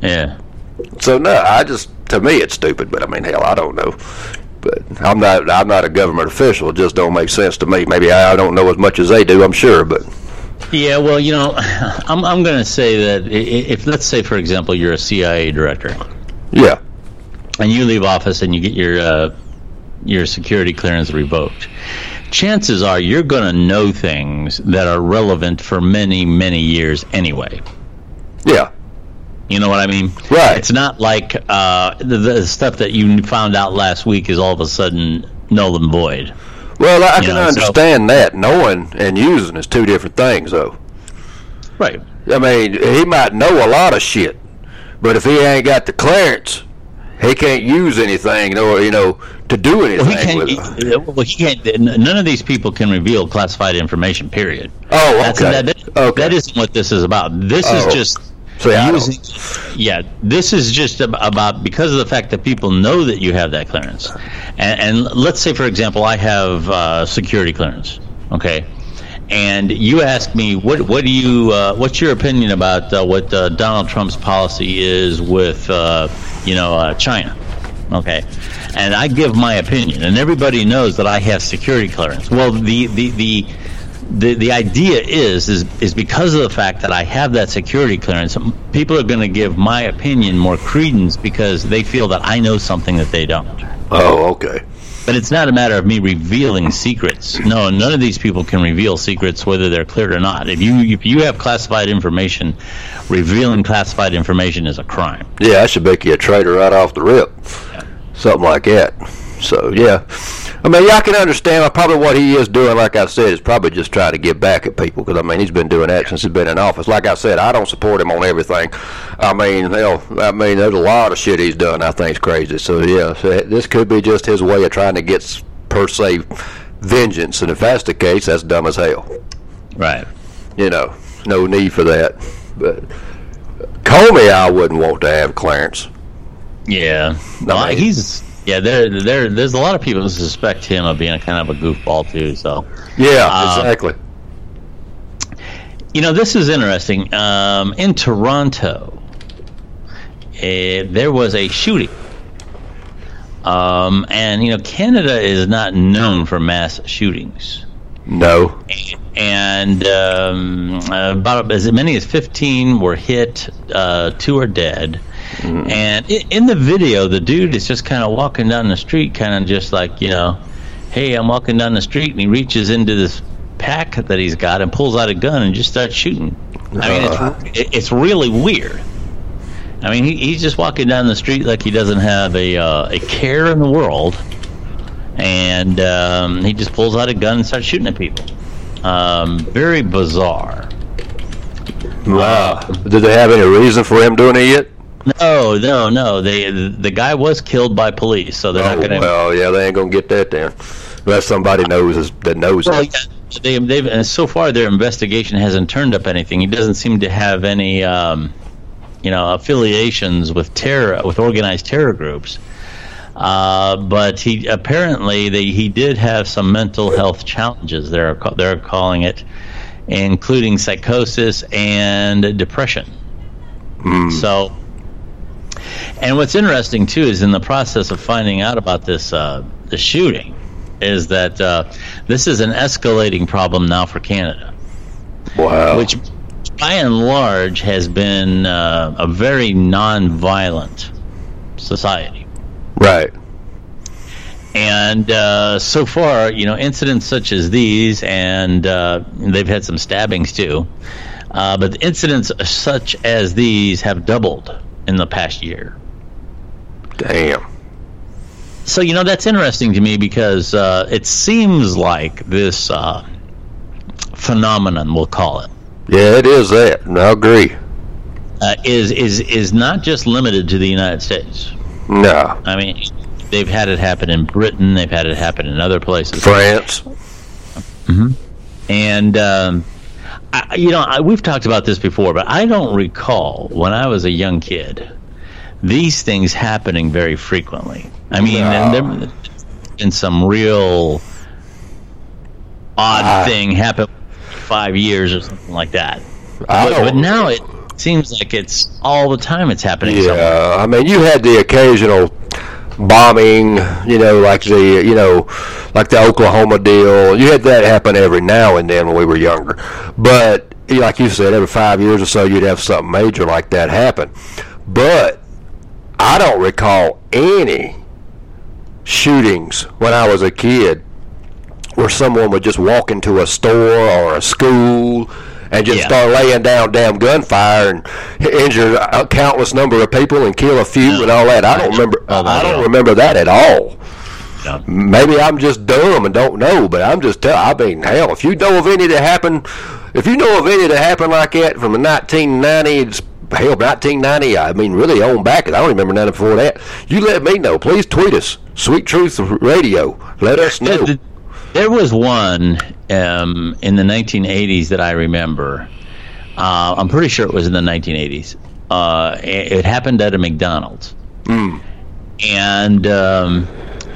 Yeah. So no, I just to me it's stupid. But I mean, hell, I don't know. But I'm not I'm not a government official. It just don't make sense to me. Maybe I, don't know as much as they do. I'm sure, but Yeah, well, you know, <laughs> I'm I'm going to say that if let's say, for example, you're a CIA director yeah, and you leave office and you get your uh, your security clearance revoked, chances are you're going to know things that are relevant for many many years anyway. yeah, You know what I mean? Right. It's not like uh, the, the stuff that you found out last week is all of a sudden null and void. Well, I You can know, so- understand that. Knowing and using is two different things, though. Right. I mean, he might know a lot of shit, but if he ain't got the clearance, he can't use anything or you know to do anything Well, he can't. with He, it. well, he can't. None of these people can reveal classified information. Period. Oh, That's, okay. that, that, Okay. that isn't what this is about. This Oh. is just See, I using. Yeah, this is just about because of the fact that people know that you have that clearance, and, and let's say, for example, I have uh, security clearance. Okay. And you ask me what what do you uh, what's your opinion about uh, what uh, Donald Trump's policy is with uh, you know uh, China? Okay, and I give my opinion, and everybody knows that I have security clearance. Well, the the the the, the idea is, is is because of the fact that I have that security clearance, people are going to give my opinion more credence because they feel that I know something that they don't. Oh, okay. But it's not a matter of me revealing secrets. No, none of these people can reveal secrets whether they're cleared or not. If you if you have classified information, revealing classified information is a crime. Yeah, I should make you a traitor right off the rip. Something like that. So yeah, I mean, yeah, I can understand. Probably what he is doing, like I said, is probably just trying to get back at people. Because I mean, he's been doing that since he's been in office. Like I said, I don't support him on everything. I mean, hell, I mean, there's a lot of shit he's done. I think's crazy. So yeah, so this could be just his way of trying to get per se vengeance. And if that's the case, that's dumb as hell. Right. You know, no need for that. But Comey, I wouldn't want to have clearance. Yeah. No, Well, I- he's yeah. There there there's a lot of people who suspect him of being a kind of a goofball too. So Yeah, Uh, exactly. you know this is interesting. Um, in Toronto, eh, there was a shooting. Um, and you know Canada is not known for mass shootings. No. and um, about as many as 15 were hit. Uh, two are dead. And in the video, the dude is just kind of walking down the street, kind of just like you know, hey, I'm walking down the street, and he reaches into this pack that he's got and pulls out a gun and just starts shooting. I mean, it's it's really weird. I mean, he, he's just walking down the street like he doesn't have a uh, a care in the world, and um, he just pulls out a gun and starts shooting at people. Um, very bizarre. Wow. Did they have any reason for him doing it yet? No, no, no. They the guy was killed by police, so they're Oh, not going to. well, yeah, they ain't gonna get that then. Unless somebody knows that knows Well, it. yeah, they, they've and so far their investigation hasn't turned up anything. He doesn't seem to have any, um, you know, affiliations with terror with organized terror groups. Uh, but he apparently they, he did have some mental health challenges. They're they're calling it, including psychosis and depression. So, and what's interesting too is in the process of finding out about this uh, the shooting, is that uh, this is an escalating problem now for Canada, Wow. which by and large has been uh, a very non-violent society. right. And uh, so far, you know, incidents such as these, and uh, they've had some stabbings too, uh, but incidents such as these have doubled in the past year. Damn. So you know that's interesting to me because uh, it seems like this uh, phenomenon, we'll call it, Yeah, it is that. and I agree. uh, is is is not just limited to the United States. No. I mean, they've had it happen in Britain, they've had it happen in other places, France. and um, I, you know I, we've talked about this before, but I don't recall when I was a young kid these things happening very frequently. I mean, No. and there been some real odd Ah. thing happen five years or something like that. But, but now it seems like it's all the time it's happening. somewhere. Yeah, I mean, you had the occasional bombing, you know, like the, you know, like the Oklahoma deal. You had that happen every now and then when we were younger. But like you said, every five years or so, you'd have something major like that happen. But I don't recall any shootings when I was a kid where someone would just walk into a store or a school and just Yeah. start laying down damn gunfire and injure a countless number of people and kill a few and all that. I don't remember. Oh, I don't all. remember that at all. No. Maybe I'm just dumb and don't know, but I'm just tell. I mean, hell, if you know of any that happened, if you know of any that happened like that from the 1990s, hell, 1990, I mean, really on back. I don't remember nothing before that. You let me know. Please tweet us, Sweet Truth Radio. Let us know. There- There was one um, in the 1980s that I remember. Uh, I'm pretty sure it was in the 1980s. Uh, it, it happened at a McDonald's, and um,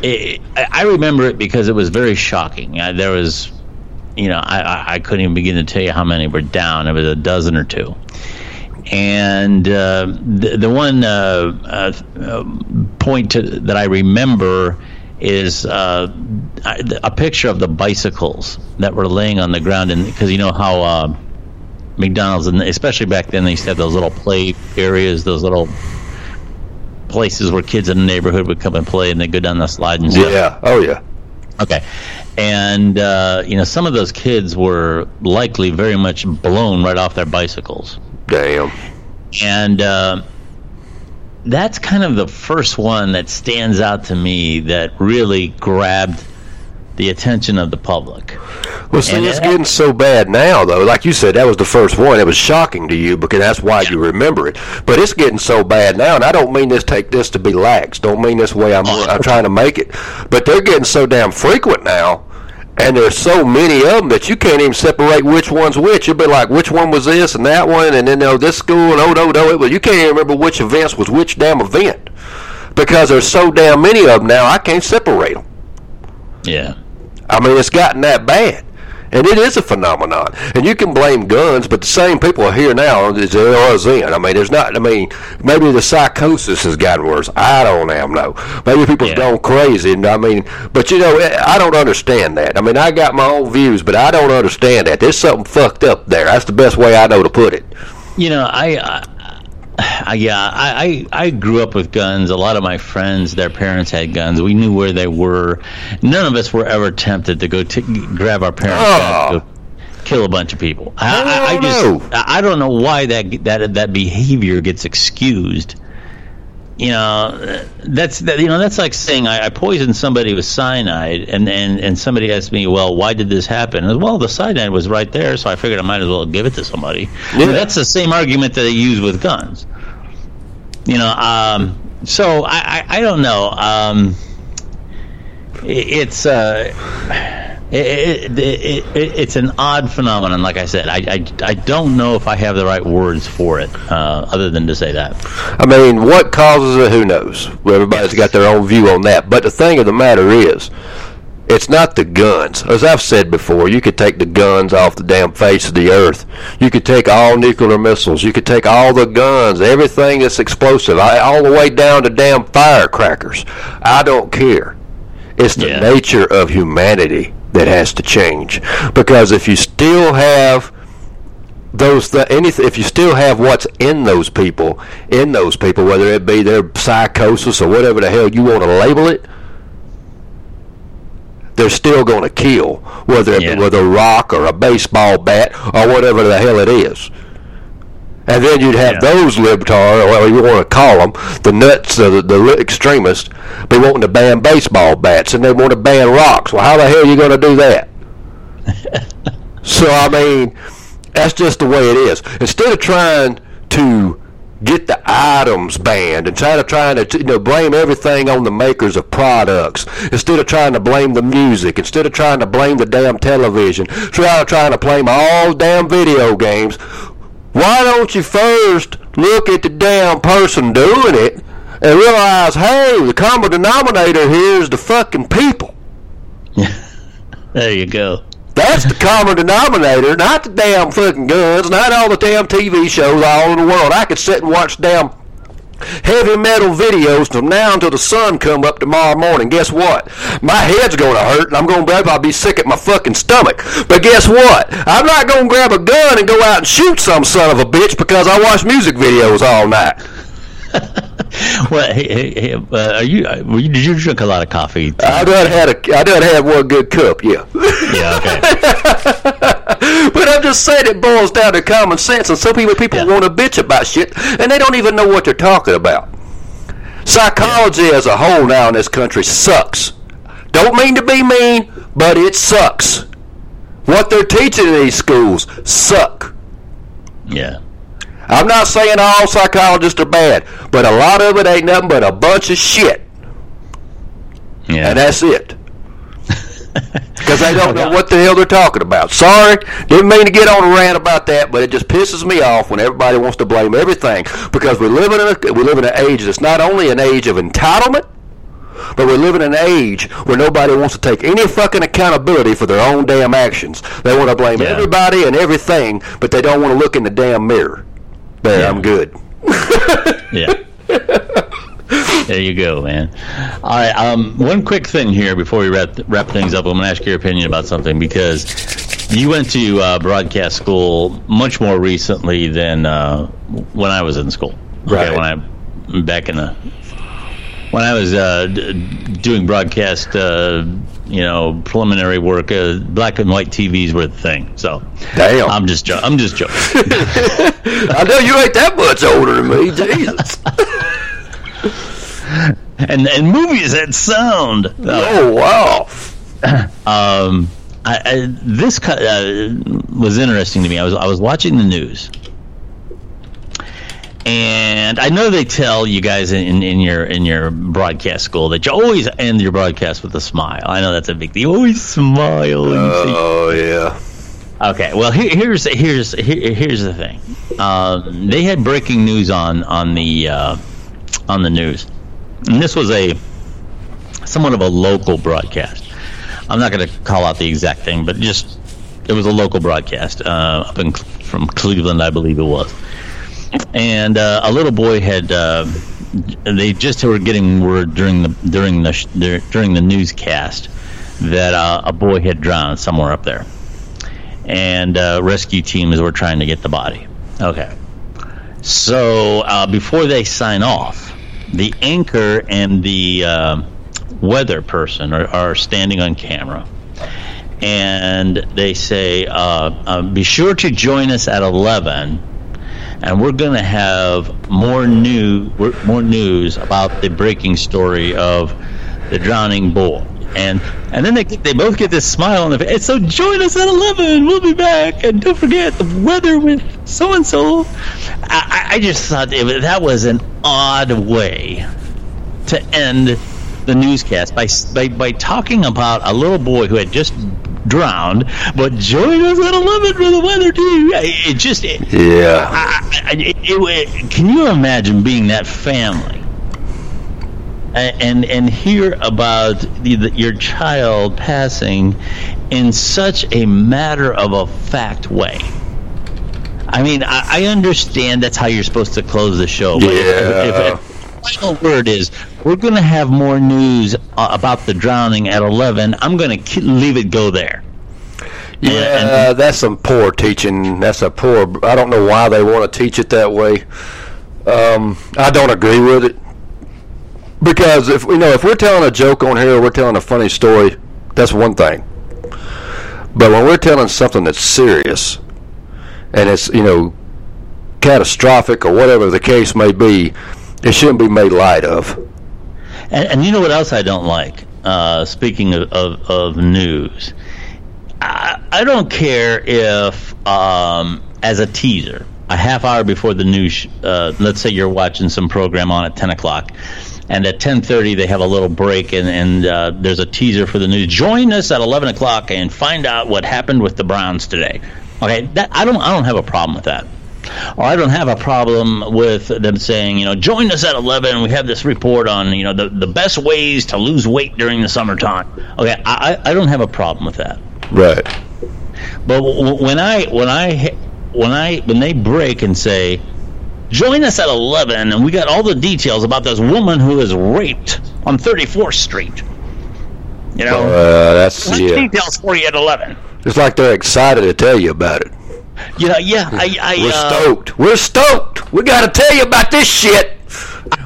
it, I I remember it because it was very shocking. I, there was, you know, I, I couldn't even begin to tell you how many were down. It was a dozen or two. And uh, the, the one uh, uh, point to, that I remember is uh, a picture of the bicycles that were laying on the ground, and because you know how uh, McDonald's, and especially back then, they used to have those little play areas, those little places where kids in the neighborhood would come and play, and they go down the slide and stuff. yeah. Oh yeah. Okay. And, uh, you know, some of those kids were likely very much blown right off their bicycles. Damn. And uh, that's kind of the first one that stands out to me that really grabbed the attention of the public. Well, see, And it's it- getting so bad now, though. Like you said, that was the first one. It was shocking to you because that's why you remember it. But it's getting so bad now, and I don't mean this take this to be lax. Don't mean this way. I'm I'm trying to make it. But they're getting so damn frequent now, and there's so many of them that you can't even separate which one's which. You'll be like, which one was this and that one, and then oh, this school and oh no no. It was, you can't even remember which events was which damn event because there's so damn many of them now. I can't separate them. Yeah. I mean, it's gotten that bad. And it is a phenomenon. And you can blame guns, but the same people are here now as they are then. I mean, there's not, I mean, maybe the psychosis has gotten worse. I don't damn know. Maybe people's Yeah. gone crazy. And I mean, but you know, eh, I don't understand that. I mean, I got my own views, but I don't understand that. There's something fucked up there. That's the best way I know to put it. You know, I, I <sighs> yeah, I, I I grew up with guns. A lot of my friends, their parents had guns. We knew where they were. None of us were ever tempted to go t- grab our parents' Oh. guns kill a bunch of people. I, I, I Hell just no. I I don't know why that that that behavior gets excused you know, that's that, you know that's like saying I, I poisoned somebody with cyanide, and, and and somebody asked me, well, why did this happen? And, well, the cyanide was right there, so I figured I might as well give it to somebody. Yeah. That's the same argument that they use with guns. You know, um, so I, I, I don't know. Um, it, it's uh, it, it, it, it, it's an odd phenomenon. Like I said, I, I, I don't know if I have the right words for it, uh, other than to say that. I mean, what causes it? Who knows? Well, everybody's got their own view on that. But the thing of the matter is, it's not the guns. As I've said before, you could take the guns off the damn face of the earth. You could take all nuclear missiles. You could take all the guns, everything that's explosive, all the way down to damn firecrackers. I don't care. It's the Yeah. nature of humanity that has to change. Because if you still have those th- anything if you still have what's in those people in those people whether it be their psychosis or whatever the hell you want to label it they're still going to kill whether it Yeah. be with a rock or a baseball bat or whatever the hell it is and then you'd have Yeah. those libtard, or whatever you want to call them, the nuts, the, the extremists, be wanting to ban baseball bats, and they want to ban rocks. Well, how the hell are you going to do that? <laughs> so, I mean, that's just the way it is. Instead of trying to get the items banned instead of trying to you know blame everything on the makers of products instead of trying to blame the music instead of trying to blame the damn television try trying to blame all damn video games why don't you first look at the damn person doing it and realize hey the common denominator here is the fucking people <laughs> There you go. that's the common denominator, not the damn fucking guns, not all the damn TV shows all in the world. I could sit and watch damn heavy metal videos from now until the sun come up tomorrow morning. Guess what? My head's gonna hurt and I'm gonna I'll be sick at my fucking stomach. But guess what? I'm not gonna grab a gun and go out and shoot some son of a bitch because I watch music videos all night. <laughs> Well, hey, hey, hey, uh, are you, uh, were you? Did you drink a lot of coffee? I done had a I done had one good cup, yeah. yeah. Okay. <laughs> <laughs> but I'm just saying it boils down to common sense, and some people people Yeah. want to bitch about shit, and they don't even know what they're talking about. Psychology as a whole now in this country sucks. Don't mean to be mean, but it sucks. What they're teaching in these schools suck. Yeah. I'm not saying all psychologists are bad, but a lot of it ain't nothing but a bunch of shit, Yeah. and that's it. Because they don't know what the hell they're talking about. Sorry, didn't mean to get on a rant about that, but it just pisses me off when everybody wants to blame everything. Because we live in a we live in an age that's not only an age of entitlement, but we live in an age where nobody wants to take any fucking accountability for their own damn actions. They want to blame Yeah. everybody and everything, but they don't want to look in the damn mirror. There, Yeah. I'm good. <laughs> Yeah. <laughs> there you go, man. All right. Um, one quick thing here before we wrap wrap things up. I'm going to ask your opinion about something because you went to uh, broadcast school much more recently than uh, when I was in school. Right. When I back in the when I was uh, d- doing broadcast, uh, you know, preliminary work, uh, black and white TVs were the thing. So Damn. I'm just jo- I'm just joking. <laughs> I know you ain't that much older than me, <laughs> Jesus. <laughs> <laughs> and and movies had sound. Uh, oh wow. um, I, I, this co- uh, was interesting to me. I was I was watching the news, and I know they tell you guys in, in your in your broadcast school that you always end your broadcast with a smile. I know that's a big deal. You always smile. Oh yeah. Okay, well here, here's here's here, here's the thing. Um, they had breaking news on on the uh, on the news, and this was a somewhat of a local broadcast. I'm not going to call out the exact thing, but just it was a local broadcast uh, up in from Cleveland, I believe it was. And uh, a little boy had uh, they just were getting word during the during the during the newscast that uh, a boy had drowned somewhere up there and uh, rescue teams were trying to get the body. Okay. So uh, before they sign off, the anchor and the uh, weather person are, are standing on camera. And they say, uh, uh, be sure to join us at 11 and we're going to have more new more news about the breaking story of the drowning bull. And and then they they both get this smile on their face. And So join us at eleven. We'll be back, and don't forget the weather with so and so. I just thought it, that was an odd way to end the newscast by, by by talking about a little boy who had just drowned, but join us at eleven for the weather too. It just it, yeah. I, I, it, it, can you imagine being that family and and, hear about the, the, your child passing in such a matter of a fact way? I mean, I, I understand that's how you're supposed to close the show. But yeah. If, if, final word is we're going to have more news uh, about the drowning at 11. I'm going to leave it go there. Yeah, and, that's some poor teaching. That's a poor. I don't know why they want to teach it that way. Um, I don't agree with it because if you know if we're telling a joke on here, or we're telling a funny story. That's one thing. But when we're telling something that's serious, and it's you know catastrophic or whatever the case may be, it shouldn't be made light of. And, and you know what else I don't like? Uh, speaking of, of, of news, I, I, don't care if, um, as a teaser, a half hour before the news, uh, let's say you're watching some program on at 10 o'clock, and at 10.30 they have a little break and, and uh, there's a teaser for the news. Join us at 11 o'clock and find out what happened with the Browns today. Okay, that, I don't I don't have a problem with that or I don't have a problem with them saying, you know, join us at 11. We have this report on, you know, the, the best ways to lose weight during the summertime. Okay, I, I don't have a problem with that. Right. But when I when I when I when they break and say, join us at 11, and we got all the details about this woman who was raped on 34th Street. You know, uh, that's yeah. details for you at 11. It's like they're excited to tell you about it. You know, yeah, I, I we're uh, stoked. We're stoked. We got to tell you about this shit.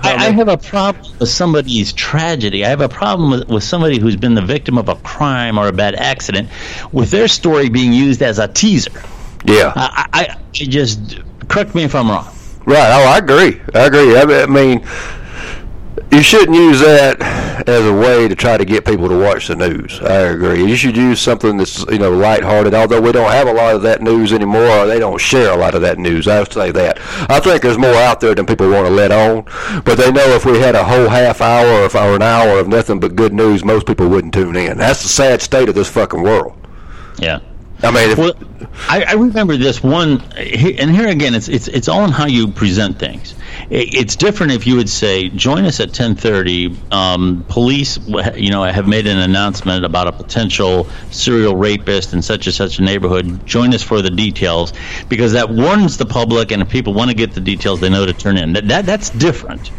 I, I, have a problem with somebody's tragedy. I have a problem with, with somebody who's been the victim of a crime or a bad accident, with their story being used as a teaser. Yeah, I, I, I just correct me if I'm wrong. Right. Oh, I agree. I agree. I mean, you shouldn't use that as a way to try to get people to watch the news. I agree. You should use something that's you know lighthearted. Although we don't have a lot of that news anymore, they don't share a lot of that news. I would say that. I think there's more out there than people want to let on. But they know if we had a whole half hour or an hour of nothing but good news, most people wouldn't tune in. That's the sad state of this fucking world. Yeah. I mean, if, well, I, I, remember this one, and here again, it's it's it's all in how you present things. It, it's different if you would say, "Join us at 10:30." Um, police, you know, have made an announcement about a potential serial rapist in such and such a neighborhood. Join us for the details, because that warns the public, and if people want to get the details, they know to turn in. That, that that's different.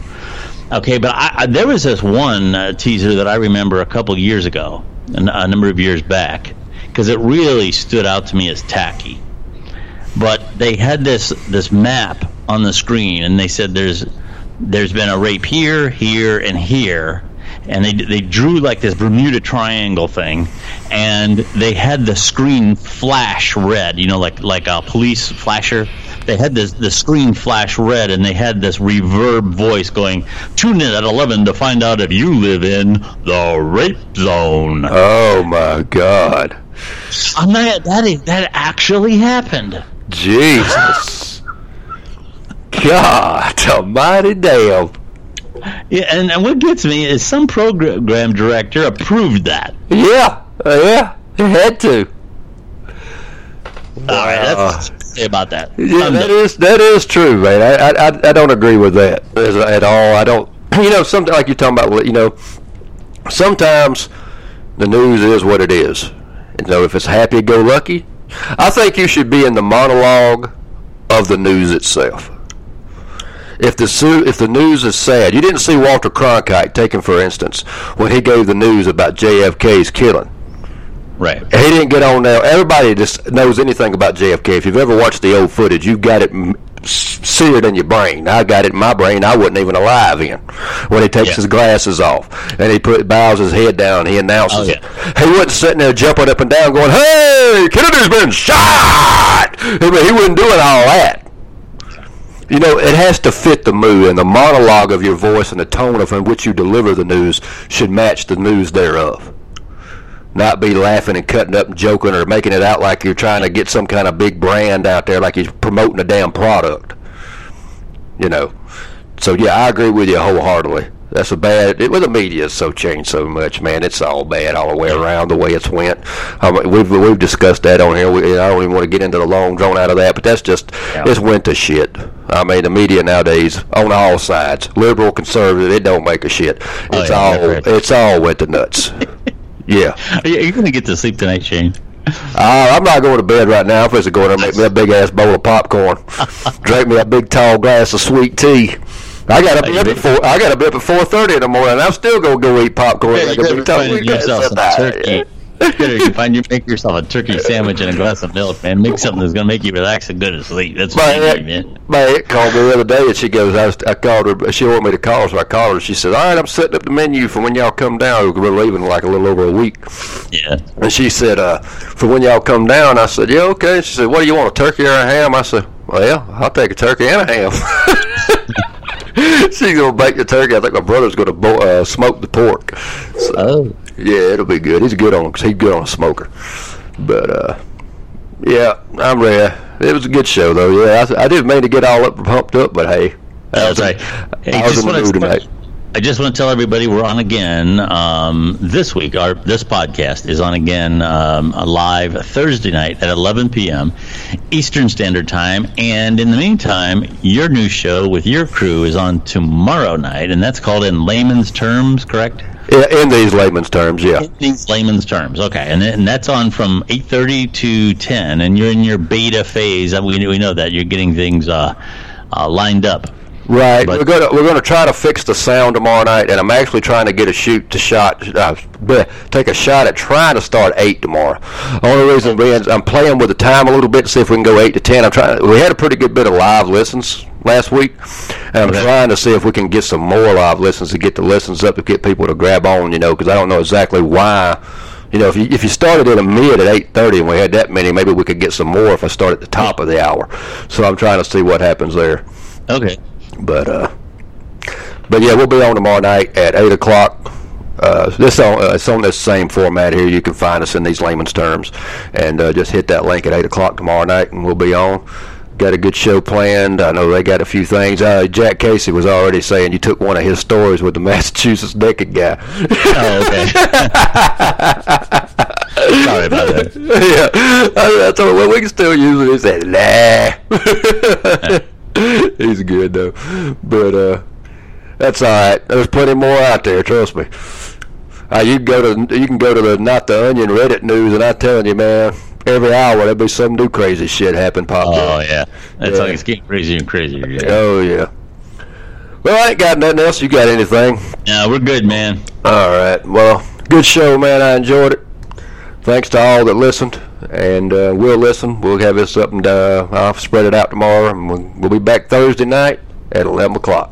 Okay, but I, I, there was this one uh, teaser that I remember a couple years ago, a number of years back because it really stood out to me as tacky. But they had this this map on the screen, and they said there's there's been a rape here, here, and here, and they they drew like this Bermuda Triangle thing, and they had the screen flash red, you know, like like a police flasher. They had this the screen flash red, and they had this reverb voice going, "Tune in at 11 to find out if you live in the rape zone." Oh my God! I'm not, that that actually happened. Jesus. God almighty damn. Yeah, and, and what gets me is some program director approved that. Yeah, uh, yeah, they had to. All right, that's say about that. Yeah, that is that is true, man. I, I I don't agree with that at all. I don't. <clears throat> You know, something like you're talking about. You know, sometimes the news is what it is. Know, if it's happy-go-lucky, I think you should be in the monologue of the news itself. If the su- if the news is sad, you didn't see Walter Cronkite taken for instance when he gave the news about JFK's killing. Right. He didn't get on there. Everybody just knows anything about JFK. If you've ever watched the old footage, you've got it seared in your brain. I got it in my brain. I wasn't even alive in when he takes yeah. his glasses off and he put bows his head down. He announces oh, yeah. it. He wasn't sitting there jumping up and down, going, "Hey, Kennedy's been shot." He, he wasn't doing all that. You know, it has to fit the mood, and the monologue of your voice and the tone of in which you deliver the news should match the news thereof. Not be laughing and cutting up and joking or making it out like you're trying to get some kind of big brand out there, like you're promoting a damn product. You know. So yeah, I agree with you wholeheartedly. That's a bad. It, well, the media has so changed so much, man. It's all bad all the way around. The way it's went. I mean, we've we've discussed that on here. We, I don't even want to get into the long drawn out of that, but that's just Yeah. it's went to shit. I mean, the media nowadays on all sides, liberal, conservative, it don't make a shit. Oh, It's yeah, all it's all went to nuts. <laughs> yeah. <laughs> Are you, are you going to get to sleep tonight, Shane? Uh, I'm not going to bed right now. I'm supposed to go in there and make me a big ass bowl of popcorn, <laughs> drink me a big tall glass of sweet tea. I got up Hey, at four. I got up at four thirty in the morning. I'm still gonna go eat popcorn. Yeah, like you a better big tall yourself some that. turkey. <laughs> Better you find you make yourself a turkey sandwich and a glass of milk, man. Make something that's gonna make you relax and go to sleep. That's what My need, aunt, man. my aunt called me the other day, and she goes, I, was, "I called her. She wanted me to call her, so I called her. She said, "All right, I'm setting up the menu for when y'all come down. We're leaving like a little over a week." Yeah. And she said, uh, for when y'all come down, I said, yeah, okay. She said, what do you want, a turkey or a ham? I said, well, I'll take a turkey and a ham. <laughs> <laughs> She's going to bake the turkey. I think my brother's going to bo- uh, smoke the pork. So, Oh. Yeah, it'll be good. He's good on, cause he's good on a smoker. But, uh, yeah, I'm ready. It was a good show, though. Yeah, I, I didn't mean to get all up pumped up, but hey. I That's right. Hey, I was just in the mood tonight. I just want to tell everybody we're on again um, this week. Our this podcast is on again um, live Thursday night at 11 p.m. Eastern Standard Time, and in the meantime, your new show with your crew is on tomorrow night, and that's called In Layman's Terms, correct? Yeah, in these layman's terms, yeah. In these layman's terms, okay, and, and that's on from 8:30 to 10, and you're in your beta phase. We we know that you're getting things uh, uh, lined up. Right. But- we're gonna we're gonna try to fix the sound tomorrow night, and I'm actually trying to get a shoot to shot, uh, bleh, take a shot at trying to start eight tomorrow. Only reason being, I'm playing with the time a little bit to see if we can go eight to ten. I'm trying. We had a pretty good bit of live listens last week, and I'm Okay. trying to see if we can get some more live listens to get the listens up to get people to grab on. You know, because I don't know exactly why. You know, if you if you started in a mid at eight thirty and we had that many, maybe we could get some more if I start at the top of the hour. So I'm trying to see what happens there. Okay. But uh, but yeah, we'll be on tomorrow night at eight o'clock. Uh, this on uh, it's on this same format here. You can find us in these layman's terms, and uh, just hit that link at eight o'clock tomorrow night, and we'll be on. Got a good show planned. I know they got a few things. Uh, Jack Casey was already saying you took one of his stories with the <laughs> Massachusetts naked guy. Oh, okay. <laughs> Sorry about that. yeah, I, I told him, well, we can still use it. He said, nah. <laughs> He's good though, but uh, that's all right. There's plenty more out there. Trust me. Uh, you can go to you can go to the not the Onion Reddit news, and I'm telling you, man, every hour there'll be some new crazy shit happen pop Oh up. yeah, that's Yeah. like it's getting crazier and crazier. Yeah. Oh yeah. Well, I ain't got nothing else. You got anything? No, we're good, man. All right. Well, good show, man. I enjoyed it. Thanks to all that listened, and uh, we'll listen. We'll have this up and uh, I'll spread it out tomorrow, and we'll, we'll be back Thursday night at 11 o'clock.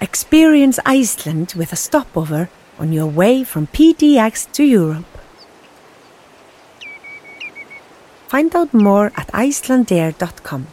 Experience Iceland with a stopover on your way from PDX to Europe. Find out more at icelandair.com.